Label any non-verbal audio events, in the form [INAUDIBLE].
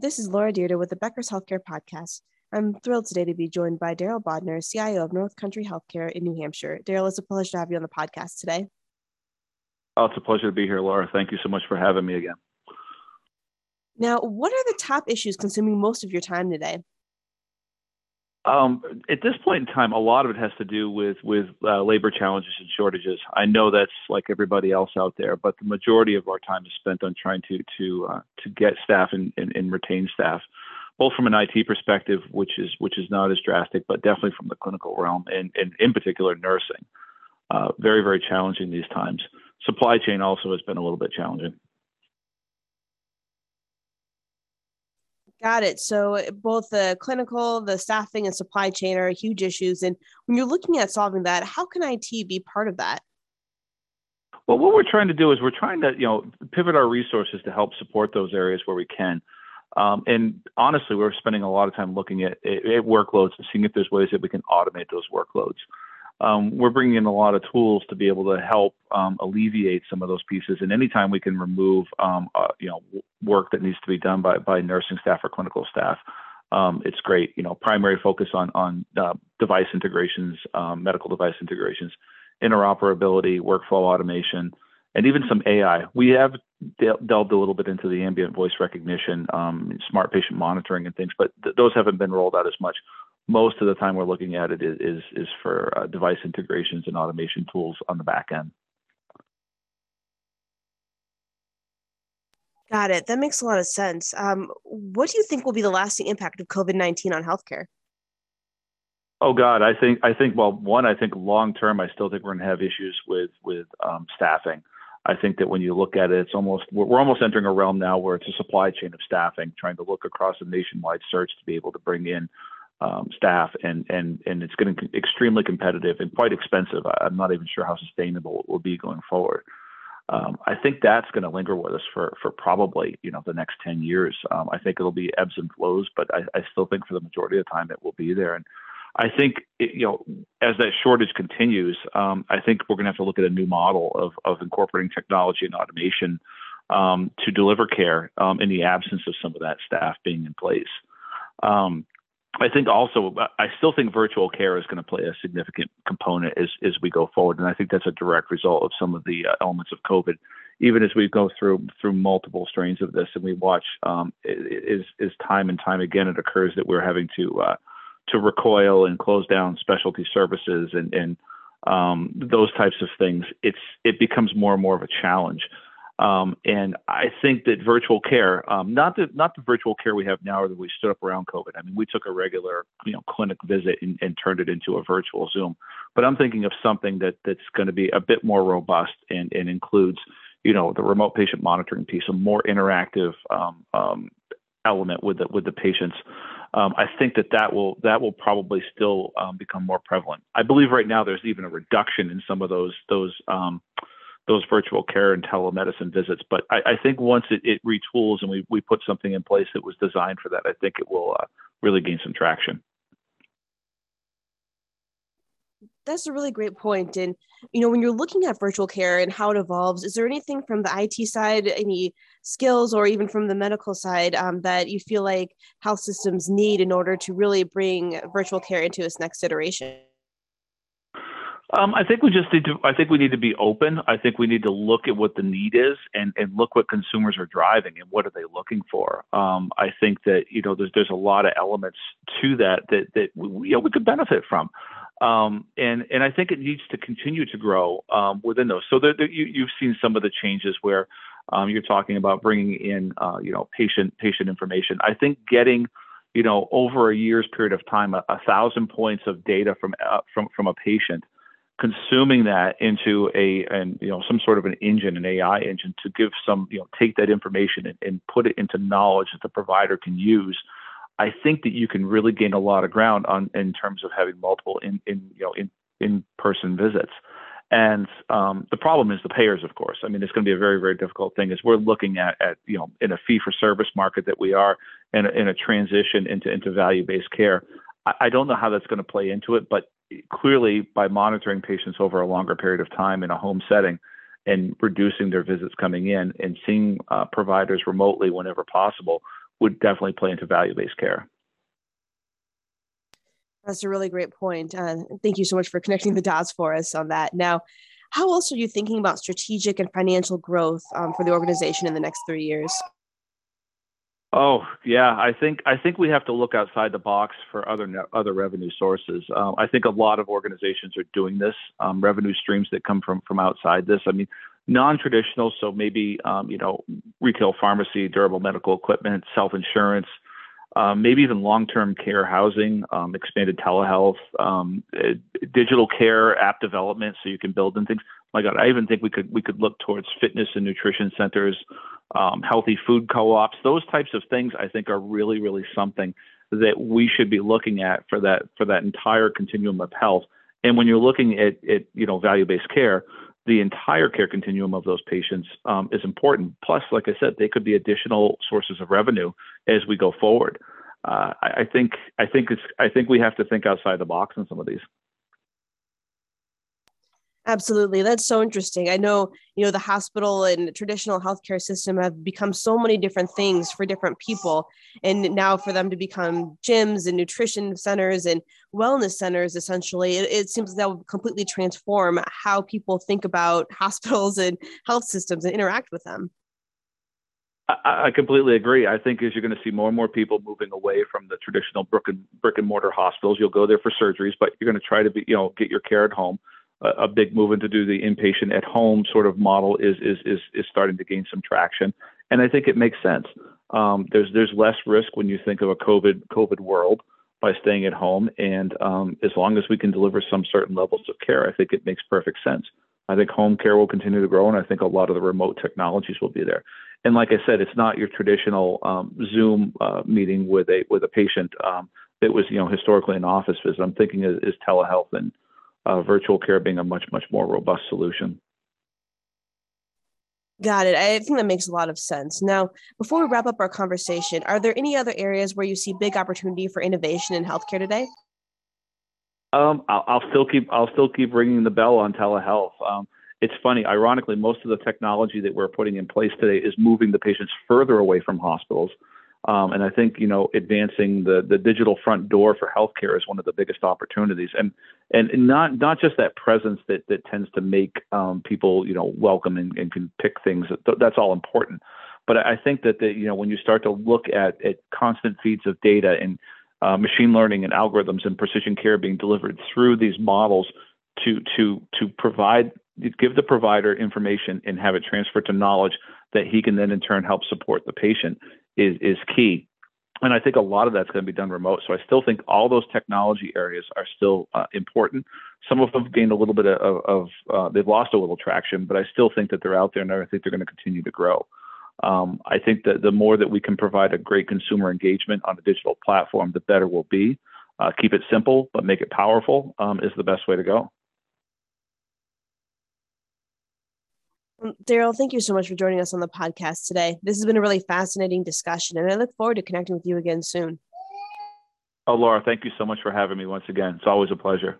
This is Laura Dyrda with the Becker's Healthcare Podcast. I'm thrilled today to be joined by Daryl Bodner, CIO of North Country Healthcare in New Hampshire. Daryl, it's a pleasure to have you on the podcast today. Oh, it's a pleasure to be here, Laura. Thank you so much for having me again. Now, what are the top issues consuming most of your time today? Um, at this point in time, a lot of it has to do with with uh, labor challenges and shortages. I know that's like everybody else out there, but the majority of our time is spent on trying to to uh, to get staff and, and, and retain staff, both from an IT perspective, which is which is not as drastic, but definitely from the clinical realm, and, and in particular nursing. Uh, very very challenging these times. Supply chain also has been a little bit challenging. Got it. So both the clinical, the staffing, and supply chain are huge issues. And when you're looking at solving that, how can IT be part of that? Well, what we're trying to do is we're trying to, you know, pivot our resources to help support those areas where we can. Um, and honestly, we're spending a lot of time looking at, at workloads and seeing if there's ways that we can automate those workloads um, we're bringing in a lot of tools to be able to help um, alleviate some of those pieces. And anytime we can remove, um, uh, you know, work that needs to be done by, by nursing staff or clinical staff, um, it's great. You know, primary focus on on uh, device integrations, um, medical device integrations, interoperability, workflow automation, and even some AI. We have delved a little bit into the ambient voice recognition, um, smart patient monitoring, and things, but th- those haven't been rolled out as much most of the time we're looking at it is is, is for uh, device integrations and automation tools on the back end. Got it. That makes a lot of sense. Um, what do you think will be the lasting impact of COVID nineteen on healthcare? Oh God, I think I think well, one, I think long term, I still think we're going to have issues with with um, staffing. I think that when you look at it, it's almost we're almost entering a realm now where it's a supply chain of staffing, trying to look across a nationwide search to be able to bring in um, staff, and and and it's getting extremely competitive and quite expensive. I'm not even sure how sustainable it will be going forward. Um, I think that's going to linger with us for for probably you know the next 10 years. Um, I think it'll be ebbs and flows, but I, I, still think for the majority of the time it will be there. And I think it, you know as that shortage continues, um, I think we're going to have to look at a new model of of incorporating technology and automation um, to deliver care um, in the absence of some of that staff being in place. Um, I think also, I still think virtual care is going to play a significant component as, as we go forward. And I think that's a direct result of some of the uh, elements of COVID. Even as we go through through multiple strains of this, and we watch um, is is time and time again it occurs that we're having to uh, to recoil and close down specialty services and and um, those types of things. It's it becomes more and more of a challenge. Um, and I think that virtual care, um, not the not the virtual care we have now, or that we stood up around COVID. I mean, we took a regular, you know, clinic visit and, and turned it into a virtual Zoom. But I'm thinking of something that that's going to be a bit more robust and, and includes, you know, the remote patient monitoring piece, a more interactive um, um element with the with the patients. Um, I think that that will that will probably still um, become more prevalent. I believe right now there's even a reduction in some of those those um, those virtual care and telemedicine visits. But I, I think once it, it, retools and we, we put something in place that was designed for that, I think it will uh, really gain some traction. That's a really great point. And, you know, when you're looking at virtual care and how it evolves, is there anything from the IT side, any skills, or even from the medical side um, that you feel like health systems need in order to really bring virtual care into its next iteration? Um, I think we just need to. I think we need to be open. I think we need to look at what the need is and, and look what consumers are driving and what are they looking for. Um, I think that you know there's there's a lot of elements to that that that we, you know we could benefit from, um, and and I think it needs to continue to grow um, within those. So there, there, you you've seen some of the changes where um, you're talking about bringing in uh, you know patient patient information. I think getting you know over a year's period of time a, a thousand points of data from uh, from from a patient consuming that into a and you know some sort of an engine an ai engine to give some you know take that information and, and put it into knowledge that the provider can use i think that you can really gain a lot of ground on in terms of having multiple in, in you know in in person visits and um, the problem is the payers, of course. I mean, it's going to be a very, very difficult thing as we're looking at, at you know, in a fee for service market that we are in a, in a transition into, into value based care. I, I don't know how that's going to play into it, but clearly by monitoring patients over a longer period of time in a home setting and reducing their visits coming in and seeing uh, providers remotely whenever possible, would definitely play into value-based care. That's a really great point. Uh, thank you so much for connecting the dots for us on that. Now, how else are you thinking about strategic and financial growth um, for the organization in the next three years? Oh yeah, I think I think we have to look outside the box for other other revenue sources. Um, I think a lot of organizations are doing this. Um, revenue streams that come from from outside this. I mean, non-traditional, so maybe um, you know retail pharmacy, durable medical equipment, self-insurance, um, maybe even long-term care housing, um, expanded telehealth, um, uh, digital care app development, so you can build in things. My God, I even think we could we could look towards fitness and nutrition centers, um, healthy food co-ops. Those types of things, I think, are really really something that we should be looking at for that for that entire continuum of health. And when you're looking at, at you know value-based care, the entire care continuum of those patients um, is important. Plus, like I said, they could be additional sources of revenue as we go forward. Uh, I, I, think I think it's I think we have to think outside the box on some of these. Absolutely. That's so interesting. I know, you know, the hospital and traditional healthcare system have become so many different things for different people. And now for them to become gyms and nutrition centers and wellness centers, essentially, it, it seems that will completely transform how people think about [LAUGHS] hospitals and health systems and interact with them. I, I completely agree. I think as you're going to see more and more people moving away from the traditional brick and brick and mortar hospitals, you'll go there for surgeries, but you're going to try to be, you know, get your care at home a, big movement to do the inpatient at home sort of model is is is is starting to gain some traction, and I think it makes sense. Um, there's there's less risk when you think of a COVID COVID world by staying at home, and um, as long as we can deliver some certain levels of care, I think it makes perfect sense. I think home care will continue to grow, and I think a lot of the remote technologies will be there. And like I said, it's not your traditional um, Zoom uh, meeting with a with a patient um, that was you know historically an office visit. I'm thinking is, is telehealth and uh, virtual care being a much, much more robust solution. Got it. I think that makes a lot of sense. Now, before we wrap up our conversation, are there any other areas where you see big opportunity for innovation in healthcare today? Um, I'll, I'll, still keep I'll still keep ringing the bell on telehealth. Um, it's funny, ironically, most of the technology that we're putting in place today is moving the patients further away from hospitals. Um, and I think you know advancing the the digital front door for healthcare is one of the biggest opportunities, and and not not just that presence that that tends to make um, people you know welcome and, and can pick things. That's all important, but I think that the, you know when you start to look at at constant feeds of data and uh, machine learning and algorithms and precision care being delivered through these models to to to provide give the provider information and have it transferred to knowledge that he can then in turn help support the patient is is key. And I think a lot of that's going to be done remote. So I still think all those technology areas are still uh, important. Some of them have gained a little bit of, of uh, they've lost a little traction, but I still think that they're out there and I think they're going to continue to grow. Um, I think that the more that we can provide a great consumer engagement on a digital platform, the better we'll be. Uh, keep it simple, but make it powerful um, is the best way to go. Um, Daryl, thank you so much for joining us on the podcast today. This has been a really fascinating discussion, and I look forward to connecting with you again soon. Oh, Laura, thank you so much for having me once again. It's always a pleasure.